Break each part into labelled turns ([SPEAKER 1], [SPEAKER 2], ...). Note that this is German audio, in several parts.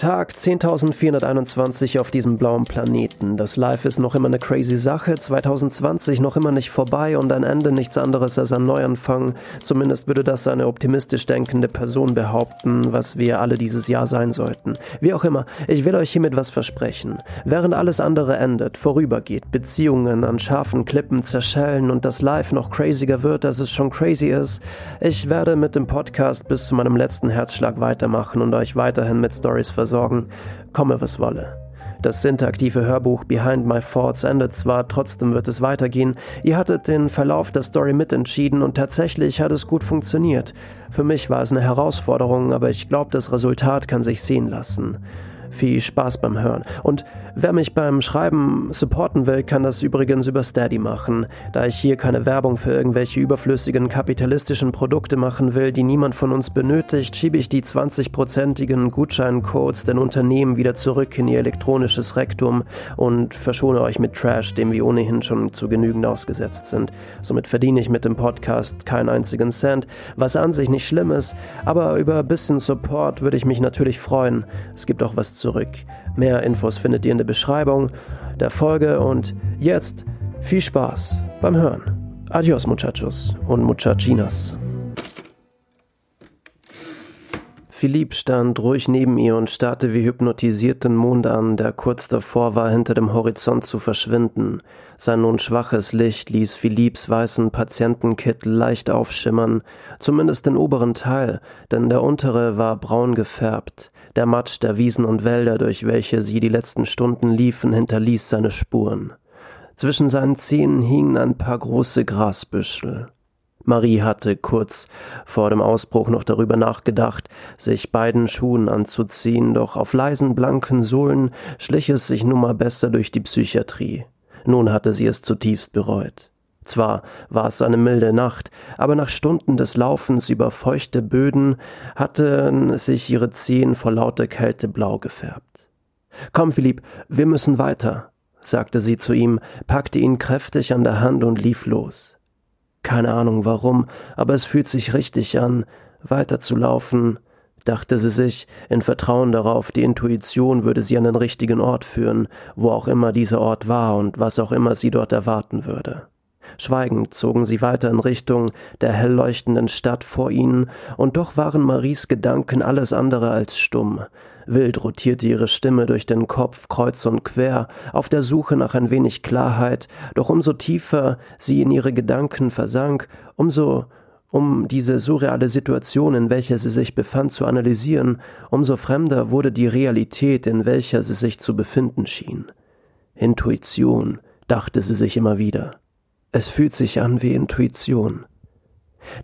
[SPEAKER 1] Tag 10.421 auf diesem blauen Planeten. Das Life ist noch immer eine crazy Sache, 2020 noch immer nicht vorbei und ein Ende nichts anderes als ein Neuanfang. Zumindest würde das eine optimistisch denkende Person behaupten, was wir alle dieses Jahr sein sollten. Wie auch immer, ich will euch hiermit was versprechen. Während alles andere endet, vorübergeht, Beziehungen an scharfen Klippen zerschellen und das Life noch craziger wird, als es schon crazy ist, ich werde mit dem Podcast bis zu meinem letzten Herzschlag weitermachen und euch weiterhin mit Stories versorgen versorgen, komme was wolle. Das interaktive Hörbuch Behind My Thoughts endet zwar, trotzdem wird es weitergehen. Ihr hattet den Verlauf der Story mitentschieden und tatsächlich hat es gut funktioniert. Für mich war es eine Herausforderung, aber ich glaube, das Resultat kann sich sehen lassen. Viel Spaß beim Hören. Und wer mich beim Schreiben supporten will, kann das übrigens über Steady machen. Da ich hier keine Werbung für irgendwelche überflüssigen kapitalistischen Produkte machen will, die niemand von uns benötigt, schiebe ich die 20-prozentigen Gutscheincodes den Unternehmen wieder zurück in ihr elektronisches Rektum und verschone euch mit Trash, dem wir ohnehin schon zu genügend ausgesetzt sind. Somit verdiene ich mit dem Podcast keinen einzigen Cent, was an sich nicht schlimm ist, aber über ein bisschen Support würde ich mich natürlich freuen. Es gibt auch was zurück. Mehr Infos findet ihr in der Beschreibung der Folge und jetzt viel Spaß beim Hören. Adios Muchachos und Muchachinas. Philipp stand ruhig neben ihr und starrte wie hypnotisiert den Mond an, der kurz davor war, hinter dem Horizont zu verschwinden. Sein nun schwaches Licht ließ Philipps weißen Patientenkittel leicht aufschimmern, zumindest den oberen Teil, denn der untere war braun gefärbt. Der Matsch der Wiesen und Wälder, durch welche sie die letzten Stunden liefen, hinterließ seine Spuren. Zwischen seinen Zähnen hingen ein paar große Grasbüschel. Marie hatte kurz vor dem Ausbruch noch darüber nachgedacht, sich beiden Schuhen anzuziehen, doch auf leisen blanken Sohlen schlich es sich nun mal besser durch die Psychiatrie. Nun hatte sie es zutiefst bereut. Zwar war es eine milde Nacht, aber nach Stunden des Laufens über feuchte Böden hatten sich ihre Zehen vor lauter Kälte blau gefärbt. Komm, Philipp, wir müssen weiter, sagte sie zu ihm, packte ihn kräftig an der Hand und lief los. Keine Ahnung warum, aber es fühlt sich richtig an, weiterzulaufen, dachte sie sich, in Vertrauen darauf, die Intuition würde sie an den richtigen Ort führen, wo auch immer dieser Ort war und was auch immer sie dort erwarten würde. Schweigend zogen sie weiter in Richtung der hell leuchtenden Stadt vor ihnen, und doch waren Maries Gedanken alles andere als stumm. Wild rotierte ihre Stimme durch den Kopf kreuz und quer, auf der Suche nach ein wenig Klarheit, doch umso tiefer sie in ihre Gedanken versank, umso um diese surreale Situation, in welcher sie sich befand, zu analysieren, umso fremder wurde die Realität, in welcher sie sich zu befinden schien. Intuition, dachte sie sich immer wieder. Es fühlt sich an wie Intuition.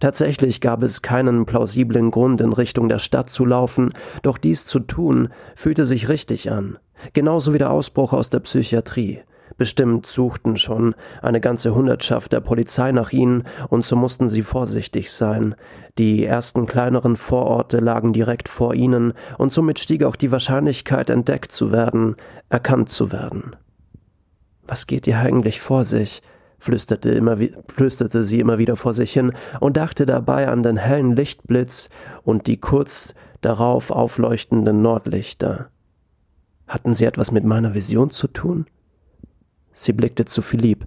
[SPEAKER 1] Tatsächlich gab es keinen plausiblen Grund, in Richtung der Stadt zu laufen, doch dies zu tun, fühlte sich richtig an, genauso wie der Ausbruch aus der Psychiatrie. Bestimmt suchten schon eine ganze Hundertschaft der Polizei nach ihnen, und so mussten sie vorsichtig sein. Die ersten kleineren Vororte lagen direkt vor ihnen, und somit stieg auch die Wahrscheinlichkeit, entdeckt zu werden, erkannt zu werden. Was geht ihr eigentlich vor sich? Flüsterte, immer, flüsterte sie immer wieder vor sich hin und dachte dabei an den hellen Lichtblitz und die kurz darauf aufleuchtenden Nordlichter. Hatten sie etwas mit meiner Vision zu tun? Sie blickte zu Philipp.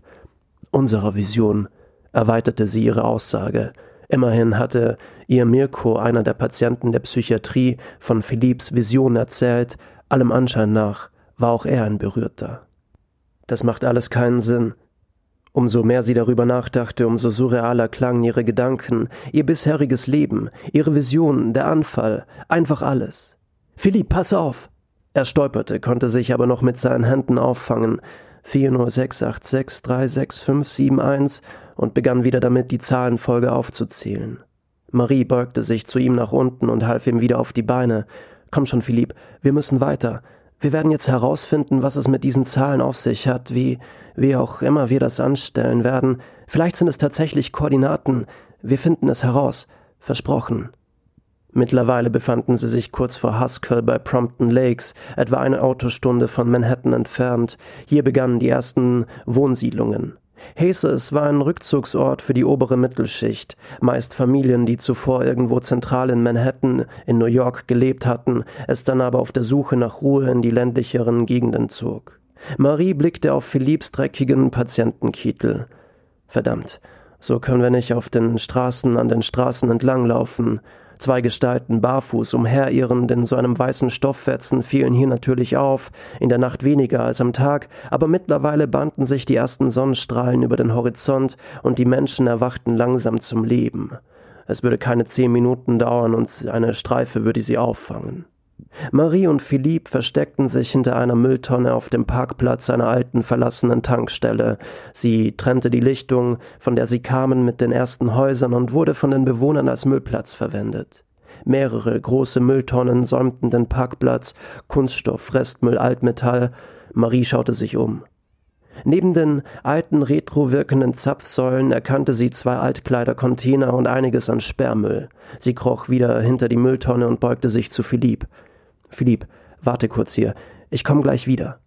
[SPEAKER 1] Unserer Vision, erweiterte sie ihre Aussage. Immerhin hatte ihr Mirko, einer der Patienten der Psychiatrie, von Philipps Vision erzählt, allem Anschein nach war auch er ein Berührter. Das macht alles keinen Sinn, Umso mehr sie darüber nachdachte, umso surrealer klangen ihre Gedanken, ihr bisheriges Leben, ihre Visionen, der Anfall, einfach alles. Philipp, pass auf! Er stolperte, konnte sich aber noch mit seinen Händen auffangen. 40686365571 und begann wieder damit, die Zahlenfolge aufzuzählen. Marie beugte sich zu ihm nach unten und half ihm wieder auf die Beine. Komm schon, Philipp, wir müssen weiter. Wir werden jetzt herausfinden, was es mit diesen Zahlen auf sich hat, wie, wie auch immer wir das anstellen werden. Vielleicht sind es tatsächlich Koordinaten. Wir finden es heraus. Versprochen. Mittlerweile befanden sie sich kurz vor Haskell bei Prompton Lakes, etwa eine Autostunde von Manhattan entfernt. Hier begannen die ersten Wohnsiedlungen. Haces war ein Rückzugsort für die obere Mittelschicht, meist Familien, die zuvor irgendwo zentral in Manhattan in New York gelebt hatten, es dann aber auf der Suche nach Ruhe in die ländlicheren Gegenden zog. Marie blickte auf Philipps dreckigen Patientenkittel. Verdammt, so können wir nicht auf den Straßen an den Straßen entlanglaufen. Zwei Gestalten barfuß umherirrend in so einem weißen Stofffetzen fielen hier natürlich auf, in der Nacht weniger als am Tag, aber mittlerweile bahnten sich die ersten Sonnenstrahlen über den Horizont und die Menschen erwachten langsam zum Leben. Es würde keine zehn Minuten dauern und eine Streife würde sie auffangen. Marie und Philippe versteckten sich hinter einer Mülltonne auf dem Parkplatz einer alten verlassenen Tankstelle. Sie trennte die Lichtung, von der sie kamen, mit den ersten Häusern und wurde von den Bewohnern als Müllplatz verwendet. Mehrere große Mülltonnen säumten den Parkplatz, Kunststoff, Restmüll, Altmetall. Marie schaute sich um. Neben den alten retro wirkenden Zapfsäulen erkannte sie zwei Altkleidercontainer und einiges an Sperrmüll. Sie kroch wieder hinter die Mülltonne und beugte sich zu Philipp. Philipp, warte kurz hier. Ich komme gleich wieder.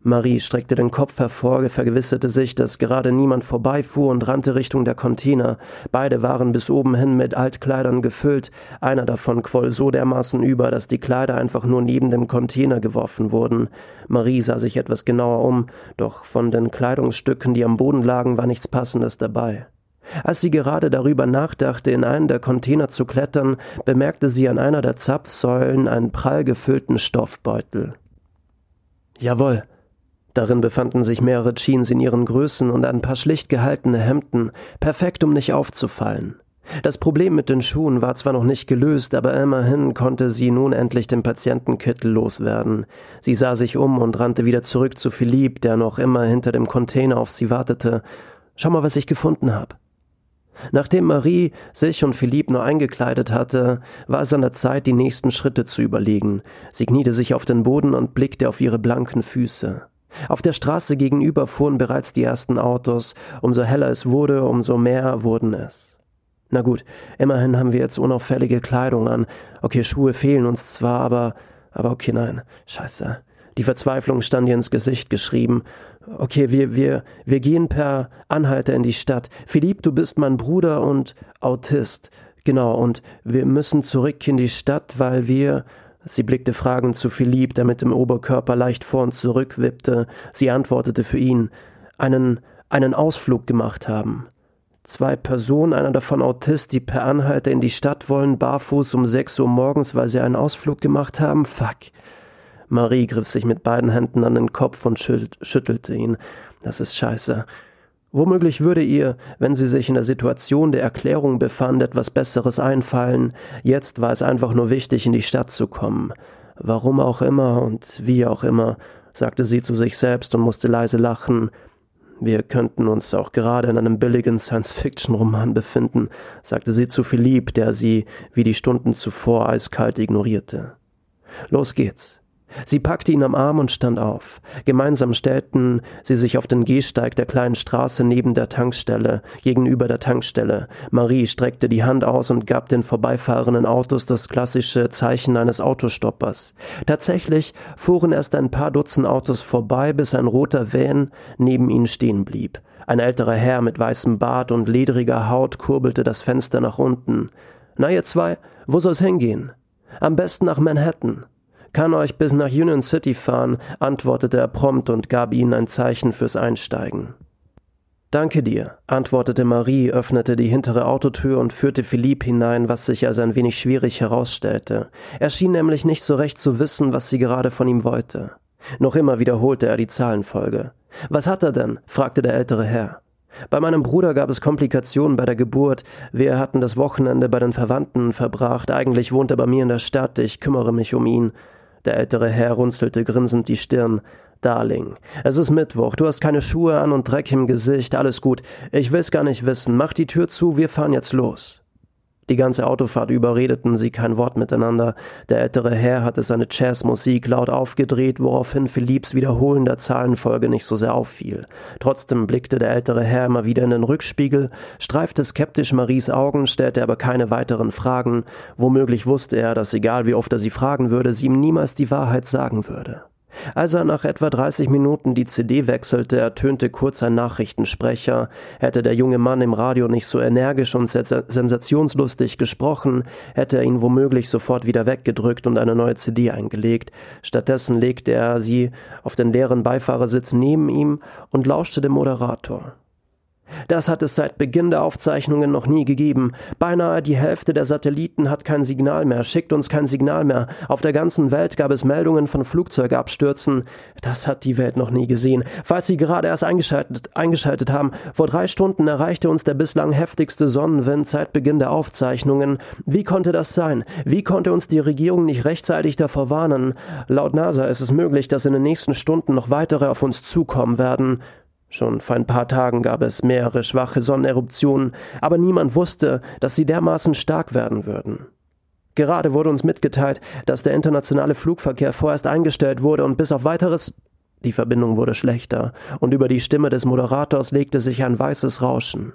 [SPEAKER 1] Marie streckte den Kopf hervor, vergewisserte sich, dass gerade niemand vorbeifuhr und rannte Richtung der Container. Beide waren bis oben hin mit Altkleidern gefüllt. Einer davon quoll so dermaßen über, dass die Kleider einfach nur neben dem Container geworfen wurden. Marie sah sich etwas genauer um, doch von den Kleidungsstücken, die am Boden lagen, war nichts Passendes dabei. Als sie gerade darüber nachdachte, in einen der Container zu klettern, bemerkte sie an einer der Zapfsäulen einen prall gefüllten Stoffbeutel. Jawohl. Darin befanden sich mehrere Jeans in ihren Größen und ein paar schlicht gehaltene Hemden, perfekt, um nicht aufzufallen. Das Problem mit den Schuhen war zwar noch nicht gelöst, aber immerhin konnte sie nun endlich den Patientenkittel loswerden. Sie sah sich um und rannte wieder zurück zu Philipp, der noch immer hinter dem Container auf sie wartete. Schau mal, was ich gefunden habe. Nachdem Marie sich und Philippe nur eingekleidet hatte, war es an der Zeit, die nächsten Schritte zu überlegen. Sie kniete sich auf den Boden und blickte auf ihre blanken Füße. Auf der Straße gegenüber fuhren bereits die ersten Autos. Umso heller es wurde, umso mehr wurden es. Na gut, immerhin haben wir jetzt unauffällige Kleidung an. Okay, Schuhe fehlen uns zwar, aber, aber okay, nein. Scheiße. Die Verzweiflung stand ihr ins Gesicht geschrieben. Okay, wir, wir, wir gehen per Anhalter in die Stadt. Philipp, du bist mein Bruder und Autist. Genau, und wir müssen zurück in die Stadt, weil wir. Sie blickte fragend zu Philipp, der mit dem Oberkörper leicht vor und zurück wippte. Sie antwortete für ihn. Einen, einen Ausflug gemacht haben. Zwei Personen, einer davon Autist, die per Anhalter in die Stadt wollen, barfuß um sechs Uhr morgens, weil sie einen Ausflug gemacht haben? Fuck. Marie griff sich mit beiden Händen an den Kopf und schüttelte ihn. Das ist scheiße. Womöglich würde ihr, wenn sie sich in der Situation der Erklärung befand, etwas Besseres einfallen. Jetzt war es einfach nur wichtig, in die Stadt zu kommen. Warum auch immer und wie auch immer, sagte sie zu sich selbst und musste leise lachen. Wir könnten uns auch gerade in einem billigen Science-Fiction-Roman befinden, sagte sie zu Philipp, der sie wie die Stunden zuvor eiskalt ignorierte. Los geht's. Sie packte ihn am Arm und stand auf. Gemeinsam stellten sie sich auf den Gehsteig der kleinen Straße neben der Tankstelle, gegenüber der Tankstelle. Marie streckte die Hand aus und gab den vorbeifahrenden Autos das klassische Zeichen eines Autostoppers. Tatsächlich fuhren erst ein paar Dutzend Autos vorbei, bis ein roter Van neben ihnen stehen blieb. Ein älterer Herr mit weißem Bart und ledriger Haut kurbelte das Fenster nach unten. Na, ihr zwei, wo soll's hingehen? Am besten nach Manhattan kann euch bis nach Union City fahren, antwortete er prompt und gab ihnen ein Zeichen fürs Einsteigen. Danke dir, antwortete Marie, öffnete die hintere Autotür und führte Philipp hinein, was sich als ein wenig schwierig herausstellte. Er schien nämlich nicht so recht zu wissen, was sie gerade von ihm wollte. Noch immer wiederholte er die Zahlenfolge. Was hat er denn? fragte der ältere Herr. Bei meinem Bruder gab es Komplikationen bei der Geburt. Wir hatten das Wochenende bei den Verwandten verbracht. Eigentlich wohnt er bei mir in der Stadt. Ich kümmere mich um ihn. Der ältere Herr runzelte grinsend die Stirn. Darling, es ist Mittwoch, du hast keine Schuhe an und Dreck im Gesicht, alles gut. Ich will's gar nicht wissen. Mach die Tür zu, wir fahren jetzt los. Die ganze Autofahrt über redeten sie kein Wort miteinander. Der ältere Herr hatte seine Jazzmusik laut aufgedreht, woraufhin Philipps wiederholender Zahlenfolge nicht so sehr auffiel. Trotzdem blickte der ältere Herr immer wieder in den Rückspiegel, streifte skeptisch Maries Augen, stellte aber keine weiteren Fragen. Womöglich wusste er, dass egal wie oft er sie fragen würde, sie ihm niemals die Wahrheit sagen würde. Als er nach etwa 30 Minuten die CD wechselte, ertönte kurz ein Nachrichtensprecher. Hätte der junge Mann im Radio nicht so energisch und sensationslustig gesprochen, hätte er ihn womöglich sofort wieder weggedrückt und eine neue CD eingelegt. Stattdessen legte er sie auf den leeren Beifahrersitz neben ihm und lauschte dem Moderator. Das hat es seit Beginn der Aufzeichnungen noch nie gegeben. Beinahe die Hälfte der Satelliten hat kein Signal mehr, schickt uns kein Signal mehr. Auf der ganzen Welt gab es Meldungen von Flugzeugabstürzen. Das hat die Welt noch nie gesehen. Falls Sie gerade erst eingeschaltet, eingeschaltet haben, vor drei Stunden erreichte uns der bislang heftigste Sonnenwind seit Beginn der Aufzeichnungen. Wie konnte das sein? Wie konnte uns die Regierung nicht rechtzeitig davor warnen? Laut NASA ist es möglich, dass in den nächsten Stunden noch weitere auf uns zukommen werden. Schon vor ein paar Tagen gab es mehrere schwache Sonneneruptionen, aber niemand wusste, dass sie dermaßen stark werden würden. Gerade wurde uns mitgeteilt, dass der internationale Flugverkehr vorerst eingestellt wurde und bis auf weiteres die Verbindung wurde schlechter, und über die Stimme des Moderators legte sich ein weißes Rauschen.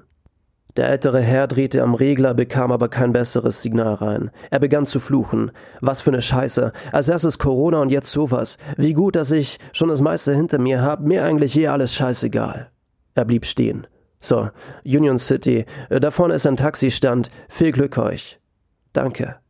[SPEAKER 1] Der ältere Herr drehte am Regler, bekam aber kein besseres Signal rein. Er begann zu fluchen. Was für eine Scheiße. Als erstes Corona und jetzt sowas. Wie gut, dass ich schon das meiste hinter mir hab. Mir eigentlich eh alles scheißegal. Er blieb stehen. So, Union City. Da vorne ist ein Taxistand. Viel Glück euch. Danke.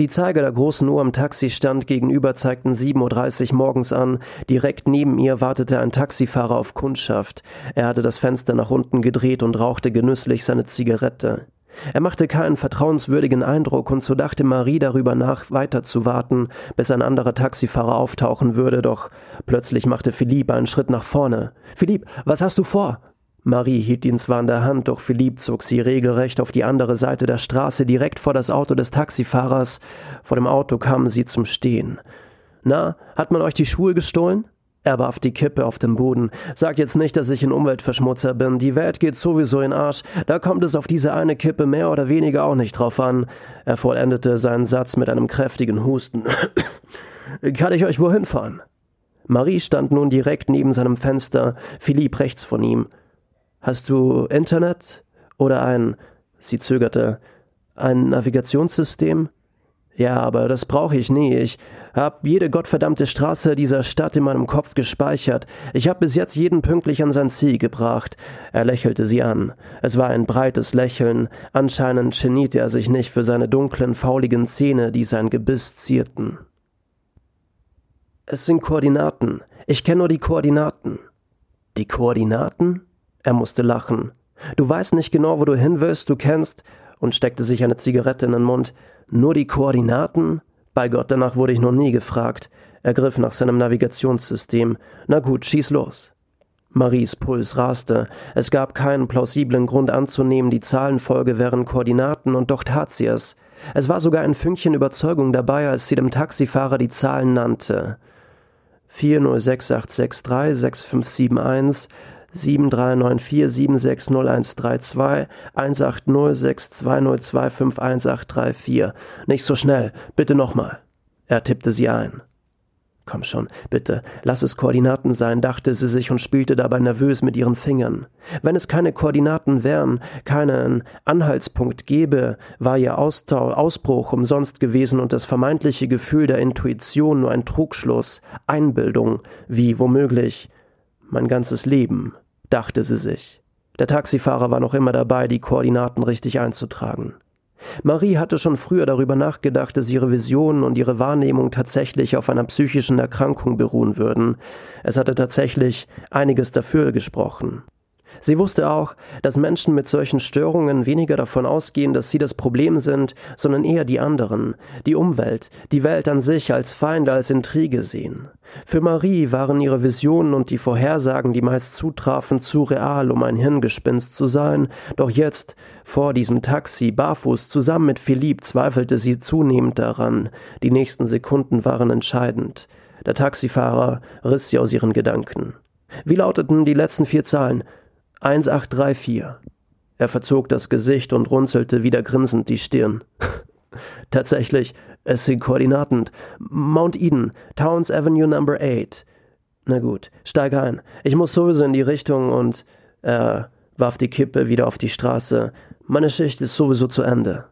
[SPEAKER 1] Die Zeiger der großen Uhr am Taxistand gegenüber zeigten 7.30 Uhr morgens an. Direkt neben ihr wartete ein Taxifahrer auf Kundschaft. Er hatte das Fenster nach unten gedreht und rauchte genüsslich seine Zigarette. Er machte keinen vertrauenswürdigen Eindruck, und so dachte Marie darüber nach, weiter zu warten, bis ein anderer Taxifahrer auftauchen würde, doch plötzlich machte Philippe einen Schritt nach vorne. Philippe, was hast du vor? Marie hielt ihn zwar in der Hand, doch Philipp zog sie regelrecht auf die andere Seite der Straße, direkt vor das Auto des Taxifahrers. Vor dem Auto kamen sie zum Stehen. Na, hat man euch die Schuhe gestohlen? Er warf die Kippe auf den Boden. Sag jetzt nicht, dass ich ein Umweltverschmutzer bin. Die Welt geht sowieso in Arsch. Da kommt es auf diese eine Kippe mehr oder weniger auch nicht drauf an. Er vollendete seinen Satz mit einem kräftigen Husten. Kann ich euch wohin fahren? Marie stand nun direkt neben seinem Fenster, Philipp rechts von ihm. Hast du Internet oder ein, sie zögerte, ein Navigationssystem? Ja, aber das brauche ich nie. Ich hab jede gottverdammte Straße dieser Stadt in meinem Kopf gespeichert. Ich hab bis jetzt jeden pünktlich an sein Ziel gebracht. Er lächelte sie an. Es war ein breites Lächeln. Anscheinend genierte er sich nicht für seine dunklen, fauligen Zähne, die sein Gebiss zierten. Es sind Koordinaten. Ich kenne nur die Koordinaten. Die Koordinaten? Er musste lachen. Du weißt nicht genau, wo du hin willst, du kennst, und steckte sich eine Zigarette in den Mund. Nur die Koordinaten? Bei Gott, danach wurde ich noch nie gefragt. Er griff nach seinem Navigationssystem. Na gut, schieß los. Maries Puls raste. Es gab keinen plausiblen Grund anzunehmen, die Zahlenfolge wären Koordinaten, und doch tat sie es. Es war sogar ein Fünkchen Überzeugung dabei, als sie dem Taxifahrer die Zahlen nannte. 406863 6571 7394760132 1806202511834. Nicht so schnell, bitte nochmal. Er tippte sie ein. Komm schon, bitte, lass es Koordinaten sein, dachte sie sich und spielte dabei nervös mit ihren Fingern. Wenn es keine Koordinaten wären, keinen Anhaltspunkt gäbe, war ihr Austau Ausbruch umsonst gewesen und das vermeintliche Gefühl der Intuition nur ein Trugschluss, Einbildung, wie womöglich mein ganzes Leben dachte sie sich. Der Taxifahrer war noch immer dabei, die Koordinaten richtig einzutragen. Marie hatte schon früher darüber nachgedacht, dass ihre Visionen und ihre Wahrnehmung tatsächlich auf einer psychischen Erkrankung beruhen würden. Es hatte tatsächlich einiges dafür gesprochen. Sie wusste auch, dass Menschen mit solchen Störungen weniger davon ausgehen, dass sie das Problem sind, sondern eher die anderen, die Umwelt, die Welt an sich als Feind, als Intrige sehen. Für Marie waren ihre Visionen und die Vorhersagen, die meist zutrafen, zu real, um ein Hirngespinst zu sein, doch jetzt, vor diesem Taxi, barfuß, zusammen mit Philipp, zweifelte sie zunehmend daran. Die nächsten Sekunden waren entscheidend. Der Taxifahrer riss sie aus ihren Gedanken. Wie lauteten die letzten vier Zahlen? 1834. Er verzog das Gesicht und runzelte wieder grinsend die Stirn. Tatsächlich, es sind Koordinaten. Mount Eden, Towns Avenue Number 8. Na gut, steig ein. Ich muss sowieso in die Richtung und er warf die Kippe wieder auf die Straße. Meine Schicht ist sowieso zu Ende.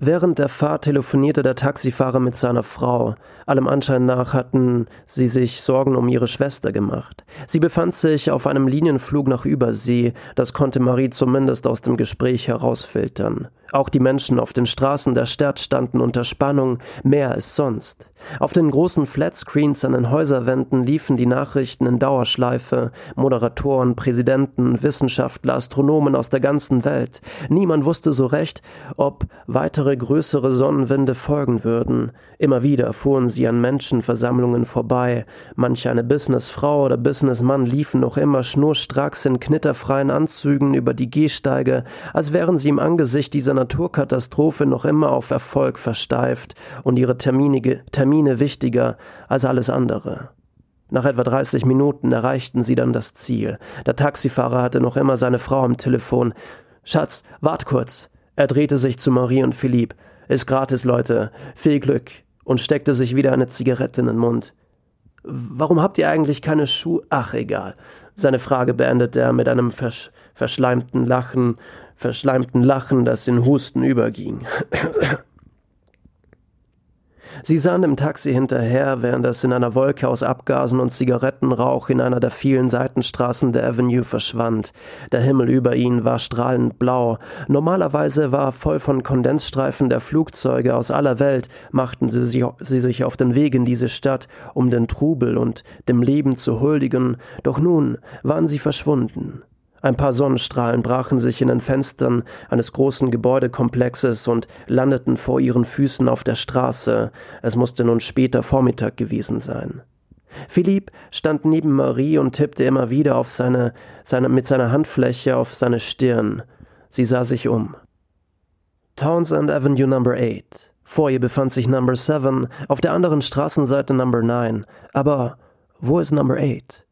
[SPEAKER 1] Während der Fahrt telefonierte der Taxifahrer mit seiner Frau. Allem Anschein nach hatten sie sich Sorgen um ihre Schwester gemacht. Sie befand sich auf einem Linienflug nach Übersee, das konnte Marie zumindest aus dem Gespräch herausfiltern. Auch die Menschen auf den Straßen der Stadt standen unter Spannung, mehr als sonst. Auf den großen Flatscreens an den Häuserwänden liefen die Nachrichten in Dauerschleife, Moderatoren, Präsidenten, Wissenschaftler, Astronomen aus der ganzen Welt. Niemand wusste so recht, ob weitere größere Sonnenwinde folgen würden. Immer wieder fuhren sie an Menschenversammlungen vorbei. Manch eine Businessfrau oder Businessmann liefen noch immer schnurstracks in knitterfreien Anzügen über die Gehsteige, als wären sie im Angesicht dieser Naturkatastrophe noch immer auf Erfolg versteift und ihre Termine, Termine wichtiger als alles andere. Nach etwa 30 Minuten erreichten sie dann das Ziel. Der Taxifahrer hatte noch immer seine Frau am Telefon. Schatz, wart kurz. Er drehte sich zu Marie und Philipp. Ist gratis, Leute. Viel Glück. Und steckte sich wieder eine Zigarette in den Mund. Warum habt ihr eigentlich keine Schuhe? Ach, egal. Seine Frage beendete er mit einem versch verschleimten Lachen, verschleimten Lachen, das in Husten überging. Sie sahen dem Taxi hinterher, während es in einer Wolke aus Abgasen und Zigarettenrauch in einer der vielen Seitenstraßen der Avenue verschwand. Der Himmel über ihnen war strahlend blau. Normalerweise war voll von Kondensstreifen der Flugzeuge aus aller Welt, machten sie sich, sie sich auf den Weg in diese Stadt, um den Trubel und dem Leben zu huldigen, doch nun waren sie verschwunden. Ein paar Sonnenstrahlen brachen sich in den Fenstern eines großen Gebäudekomplexes und landeten vor ihren Füßen auf der Straße. Es musste nun später Vormittag gewesen sein. Philipp stand neben Marie und tippte immer wieder auf seine, seine, mit seiner Handfläche auf seine Stirn. Sie sah sich um. Townsend Avenue Number 8. Vor ihr befand sich Number 7, auf der anderen Straßenseite Number 9. Aber wo ist Number 8?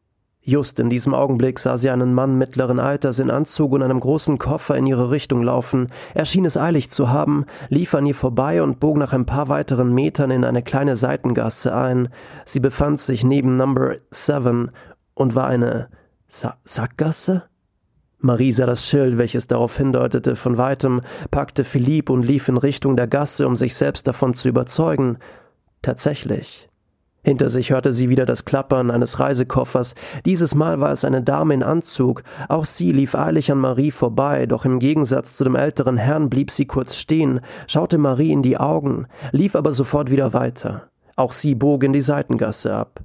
[SPEAKER 1] Just in diesem Augenblick sah sie einen Mann mittleren Alters in Anzug und einem großen Koffer in ihre Richtung laufen. Er schien es eilig zu haben, lief an ihr vorbei und bog nach ein paar weiteren Metern in eine kleine Seitengasse ein. Sie befand sich neben Number Seven und war eine Sa Sackgasse? Marie sah das Schild, welches darauf hindeutete, von weitem, packte Philipp und lief in Richtung der Gasse, um sich selbst davon zu überzeugen. Tatsächlich. Hinter sich hörte sie wieder das Klappern eines Reisekoffers. Dieses Mal war es eine Dame in Anzug. Auch sie lief eilig an Marie vorbei, doch im Gegensatz zu dem älteren Herrn blieb sie kurz stehen, schaute Marie in die Augen, lief aber sofort wieder weiter. Auch sie bog in die Seitengasse ab.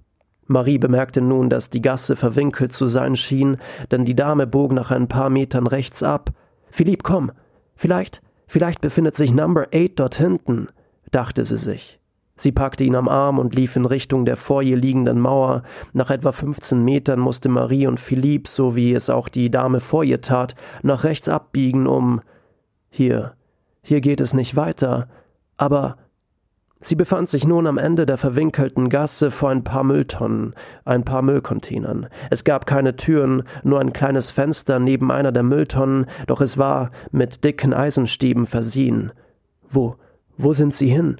[SPEAKER 1] Marie bemerkte nun, dass die Gasse verwinkelt zu sein schien, denn die Dame bog nach ein paar Metern rechts ab. Philipp, komm. Vielleicht, vielleicht befindet sich Number Eight dort hinten, dachte sie sich. Sie packte ihn am Arm und lief in Richtung der vor ihr liegenden Mauer. Nach etwa 15 Metern musste Marie und Philipp, so wie es auch die Dame vor ihr tat, nach rechts abbiegen, um. Hier, hier geht es nicht weiter. Aber sie befand sich nun am Ende der verwinkelten Gasse vor ein paar Mülltonnen, ein paar Müllcontainern. Es gab keine Türen, nur ein kleines Fenster neben einer der Mülltonnen, doch es war mit dicken Eisenstäben versehen. Wo, wo sind sie hin?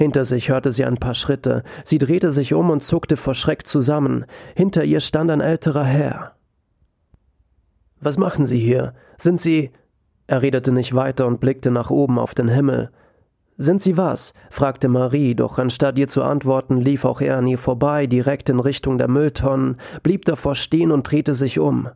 [SPEAKER 1] Hinter sich hörte sie ein paar Schritte. Sie drehte sich um und zuckte vor Schreck zusammen. Hinter ihr stand ein älterer Herr. Was machen Sie hier? Sind Sie. Er redete nicht weiter und blickte nach oben auf den Himmel. Sind Sie was? fragte Marie, doch anstatt ihr zu antworten, lief auch er an ihr vorbei, direkt in Richtung der Mülltonnen, blieb davor stehen und drehte sich um.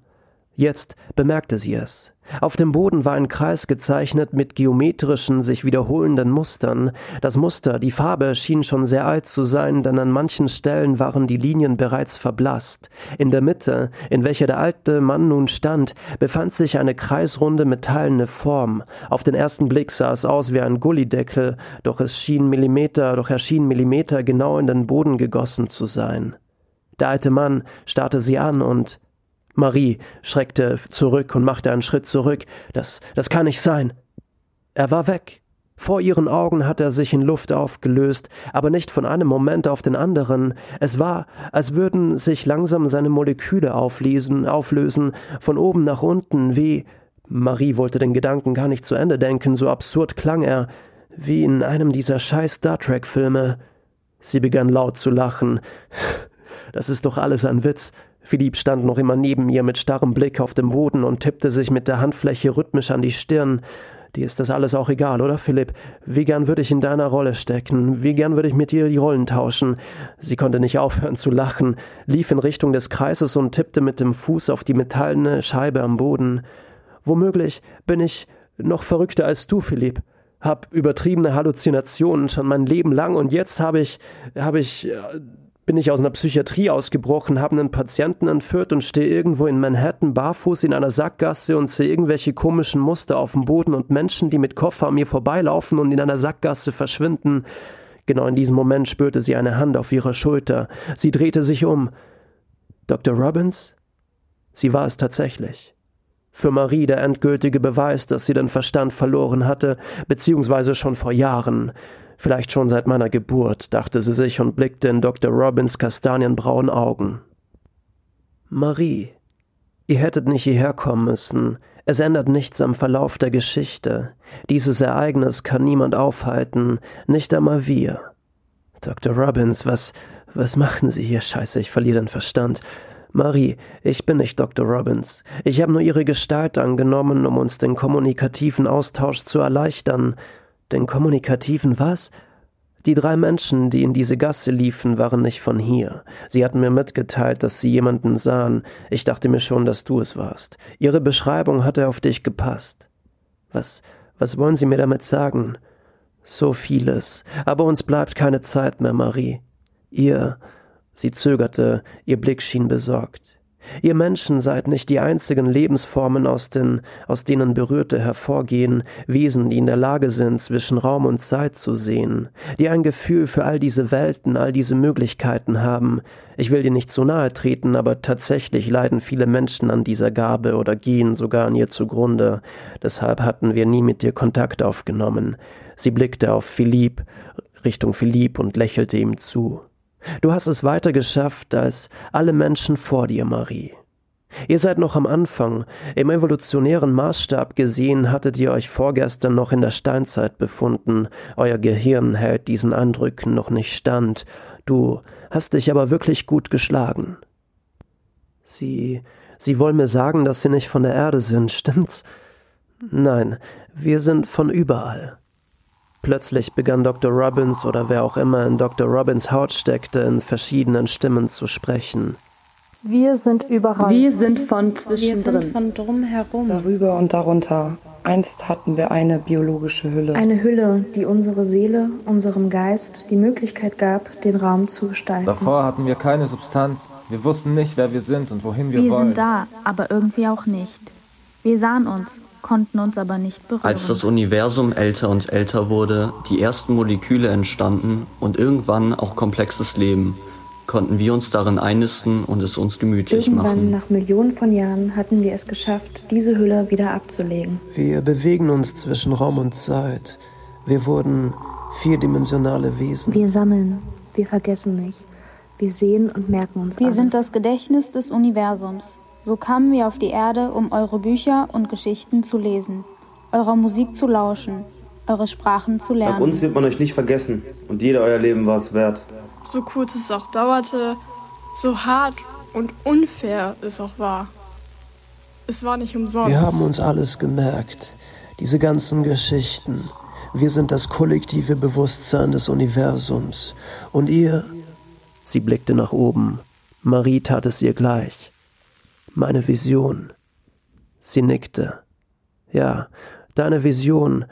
[SPEAKER 1] Jetzt bemerkte sie es. Auf dem Boden war ein Kreis gezeichnet mit geometrischen, sich wiederholenden Mustern. Das Muster, die Farbe schien schon sehr alt zu sein, denn an manchen Stellen waren die Linien bereits verblasst. In der Mitte, in welcher der alte Mann nun stand, befand sich eine kreisrunde metallene Form. Auf den ersten Blick sah es aus wie ein Gullideckel, doch es schien Millimeter, doch er schien Millimeter genau in den Boden gegossen zu sein. Der alte Mann starrte sie an und Marie schreckte zurück und machte einen Schritt zurück. Das, das kann nicht sein. Er war weg. Vor ihren Augen hat er sich in Luft aufgelöst, aber nicht von einem Moment auf den anderen. Es war, als würden sich langsam seine Moleküle auflesen, auflösen, von oben nach unten, wie Marie wollte den Gedanken gar nicht zu Ende denken, so absurd klang er, wie in einem dieser scheiß Star Trek Filme. Sie begann laut zu lachen. Das ist doch alles ein Witz. Philipp stand noch immer neben ihr mit starrem Blick auf dem Boden und tippte sich mit der Handfläche rhythmisch an die Stirn. Dir ist das alles auch egal, oder Philipp? Wie gern würde ich in deiner Rolle stecken, wie gern würde ich mit dir die Rollen tauschen. Sie konnte nicht aufhören zu lachen, lief in Richtung des Kreises und tippte mit dem Fuß auf die metallene Scheibe am Boden. Womöglich bin ich noch verrückter als du, Philipp. Hab übertriebene Halluzinationen schon mein Leben lang und jetzt habe ich, habe ich, äh, bin ich aus einer Psychiatrie ausgebrochen, habe einen Patienten entführt und stehe irgendwo in Manhattan barfuß in einer Sackgasse und sehe irgendwelche komischen Muster auf dem Boden und Menschen, die mit Koffer an mir vorbeilaufen und in einer Sackgasse verschwinden. Genau in diesem Moment spürte sie eine Hand auf ihrer Schulter. Sie drehte sich um. Dr. Robbins? Sie war es tatsächlich. Für Marie der endgültige Beweis, dass sie den Verstand verloren hatte, beziehungsweise schon vor Jahren. Vielleicht schon seit meiner Geburt, dachte sie sich und blickte in Dr. Robins kastanienbraunen Augen. Marie, ihr hättet nicht hierher kommen müssen. Es ändert nichts am Verlauf der Geschichte. Dieses Ereignis kann niemand aufhalten, nicht einmal wir. Dr. Robbins, was, was machen Sie hier? Scheiße, ich verliere den Verstand. Marie, ich bin nicht Dr. Robbins. Ich habe nur Ihre Gestalt angenommen, um uns den kommunikativen Austausch zu erleichtern. Den kommunikativen was? Die drei Menschen, die in diese Gasse liefen, waren nicht von hier. Sie hatten mir mitgeteilt, dass sie jemanden sahen. Ich dachte mir schon, dass du es warst. Ihre Beschreibung hatte auf dich gepasst. Was, was wollen Sie mir damit sagen? So vieles. Aber uns bleibt keine Zeit mehr, Marie. Ihr. Sie zögerte, ihr Blick schien besorgt. Ihr Menschen seid nicht die einzigen Lebensformen, aus, den, aus denen Berührte hervorgehen, Wesen, die in der Lage sind, zwischen Raum und Zeit zu sehen, die ein Gefühl für all diese Welten, all diese Möglichkeiten haben. Ich will dir nicht zu nahe treten, aber tatsächlich leiden viele Menschen an dieser Gabe oder gehen sogar an ihr zugrunde. Deshalb hatten wir nie mit dir Kontakt aufgenommen. Sie blickte auf Philipp, Richtung Philipp und lächelte ihm zu. Du hast es weiter geschafft als alle Menschen vor dir, Marie. Ihr seid noch am Anfang. Im evolutionären Maßstab gesehen hattet ihr euch vorgestern noch in der Steinzeit befunden. Euer Gehirn hält diesen Eindrücken noch nicht stand. Du hast dich aber wirklich gut geschlagen. Sie, Sie wollen mir sagen, dass Sie nicht von der Erde sind, stimmt's? Nein, wir sind von überall. Plötzlich begann Dr. Robbins oder wer auch immer in Dr. Robbins Haut steckte, in verschiedenen Stimmen zu sprechen.
[SPEAKER 2] Wir sind überall.
[SPEAKER 3] Wir sind von zwischendrin.
[SPEAKER 2] Wir sind von drumherum.
[SPEAKER 4] Darüber und darunter. Einst hatten wir eine biologische Hülle.
[SPEAKER 2] Eine Hülle, die unsere Seele, unserem Geist die Möglichkeit gab, den Raum zu gestalten.
[SPEAKER 5] Davor hatten wir keine Substanz. Wir wussten nicht, wer wir sind und wohin wir,
[SPEAKER 6] wir
[SPEAKER 5] wollen.
[SPEAKER 6] Wir sind da, aber irgendwie auch nicht. Wir sahen uns, konnten uns aber nicht berühren.
[SPEAKER 7] Als das Universum älter und älter wurde, die ersten Moleküle entstanden und irgendwann auch komplexes Leben, konnten wir uns darin einnisten und es uns gemütlich
[SPEAKER 2] irgendwann,
[SPEAKER 7] machen.
[SPEAKER 2] nach Millionen von Jahren, hatten wir es geschafft, diese Hülle wieder abzulegen.
[SPEAKER 1] Wir bewegen uns zwischen Raum und Zeit. Wir wurden vierdimensionale Wesen.
[SPEAKER 2] Wir sammeln, wir vergessen nicht. Wir sehen und merken uns
[SPEAKER 6] Wir
[SPEAKER 2] alles.
[SPEAKER 6] sind das Gedächtnis des Universums. So kamen wir auf die Erde, um eure Bücher und Geschichten zu lesen, eurer Musik zu lauschen, eure Sprachen zu lernen.
[SPEAKER 8] Dank uns wird man euch nicht vergessen und jeder euer Leben war es wert.
[SPEAKER 9] So kurz es auch dauerte, so hart und unfair es auch war. Es war nicht umsonst.
[SPEAKER 1] Wir haben uns alles gemerkt, diese ganzen Geschichten. Wir sind das kollektive Bewusstsein des Universums. Und ihr? Sie blickte nach oben. Marie tat es ihr gleich meine Vision. Sie nickte. Ja, deine Vision.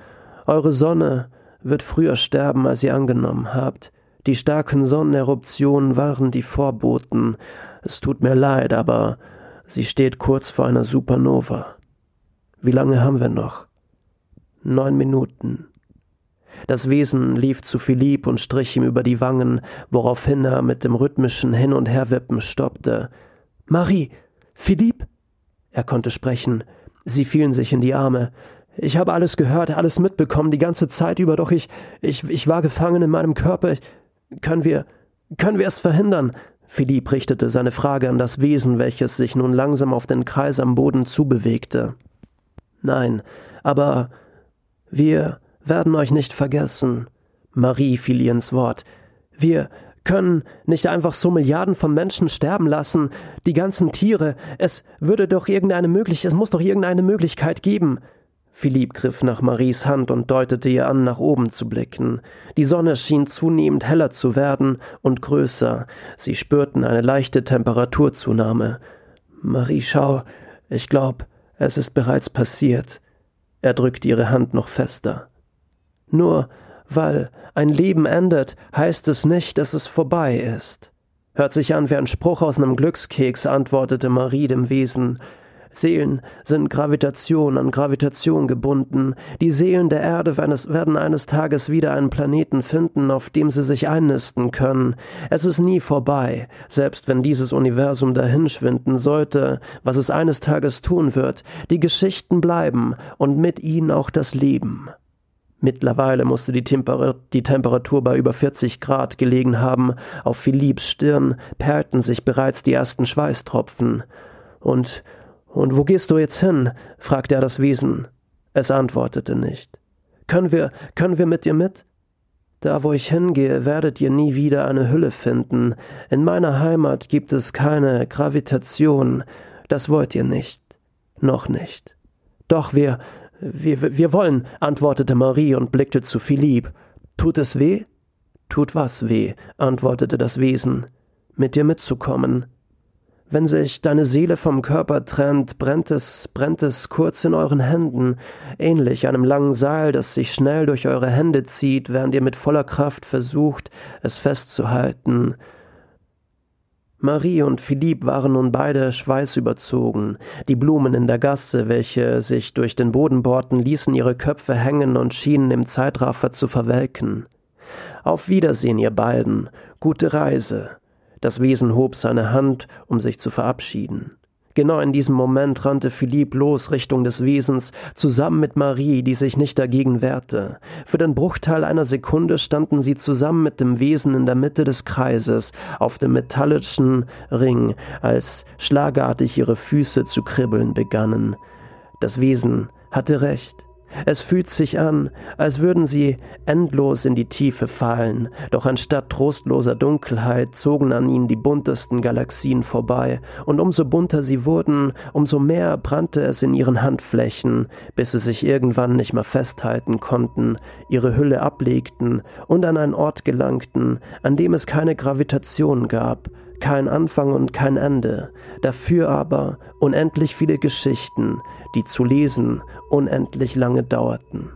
[SPEAKER 1] Eure Sonne wird früher sterben, als ihr angenommen habt. Die starken Sonneneruptionen waren die Vorboten. Es tut mir leid, aber sie steht kurz vor einer Supernova. Wie lange haben wir noch? Neun Minuten. Das Wesen lief zu Philipp und strich ihm über die Wangen, woraufhin er mit dem rhythmischen Hin- und Herwippen stoppte. Marie, Philipp? Er konnte sprechen. Sie fielen sich in die Arme. Ich habe alles gehört, alles mitbekommen, die ganze Zeit über, doch ich, ich, ich war gefangen in meinem Körper. Können wir, können wir es verhindern? Philipp richtete seine Frage an das Wesen, welches sich nun langsam auf den Kreis am Boden zubewegte. Nein, aber wir werden euch nicht vergessen. Marie fiel ihr ins Wort. Wir, können nicht einfach so Milliarden von Menschen sterben lassen, die ganzen Tiere. Es würde doch irgendeine Möglichkeit, es muss doch irgendeine Möglichkeit geben. Philipp griff nach Maries Hand und deutete ihr an, nach oben zu blicken. Die Sonne schien zunehmend heller zu werden und größer. Sie spürten eine leichte Temperaturzunahme. Marie, schau, ich glaub, es ist bereits passiert. Er drückte ihre Hand noch fester. Nur weil ein Leben endet, heißt es nicht, dass es vorbei ist. Hört sich an wie ein Spruch aus einem Glückskeks, antwortete Marie dem Wesen. Seelen sind Gravitation an Gravitation gebunden. Die Seelen der Erde werden eines Tages wieder einen Planeten finden, auf dem sie sich einnisten können. Es ist nie vorbei, selbst wenn dieses Universum dahinschwinden sollte, was es eines Tages tun wird. Die Geschichten bleiben und mit ihnen auch das Leben. Mittlerweile musste die, Temper die, Temperatur bei über 40 Grad gelegen haben. Auf Philipps Stirn perlten sich bereits die ersten Schweißtropfen. Und und wo gehst du jetzt hin? fragte er das Wesen. Es antwortete nicht. Können wir, können wir mit dir mit? Da, wo ich hingehe, werdet ihr nie wieder eine Hülle finden. In meiner Heimat gibt es keine Gravitation. Das wollt ihr nicht. Noch nicht. Doch wir, wir, wir wollen, antwortete Marie und blickte zu Philipp. Tut es weh? Tut was weh? antwortete das Wesen. Mit dir mitzukommen. Wenn sich deine Seele vom Körper trennt, brennt es, brennt es kurz in euren Händen, ähnlich einem langen Seil, das sich schnell durch eure Hände zieht, während ihr mit voller Kraft versucht, es festzuhalten. Marie und Philipp waren nun beide schweißüberzogen. Die Blumen in der Gasse, welche sich durch den Boden bohrten, ließen ihre Köpfe hängen und schienen im Zeitraffer zu verwelken. Auf Wiedersehen, ihr beiden. Gute Reise. Das Wesen hob seine Hand, um sich zu verabschieden. Genau in diesem Moment rannte Philipp los Richtung des Wesens, zusammen mit Marie, die sich nicht dagegen wehrte. Für den Bruchteil einer Sekunde standen sie zusammen mit dem Wesen in der Mitte des Kreises, auf dem metallischen Ring, als schlagartig ihre Füße zu kribbeln begannen. Das Wesen hatte recht. Es fühlt sich an, als würden sie endlos in die Tiefe fallen, doch anstatt trostloser Dunkelheit zogen an ihnen die buntesten Galaxien vorbei, und umso bunter sie wurden, umso mehr brannte es in ihren Handflächen, bis sie sich irgendwann nicht mehr festhalten konnten, ihre Hülle ablegten und an einen Ort gelangten, an dem es keine Gravitation gab, kein Anfang und kein Ende, dafür aber unendlich viele Geschichten, die zu lesen unendlich lange dauerten.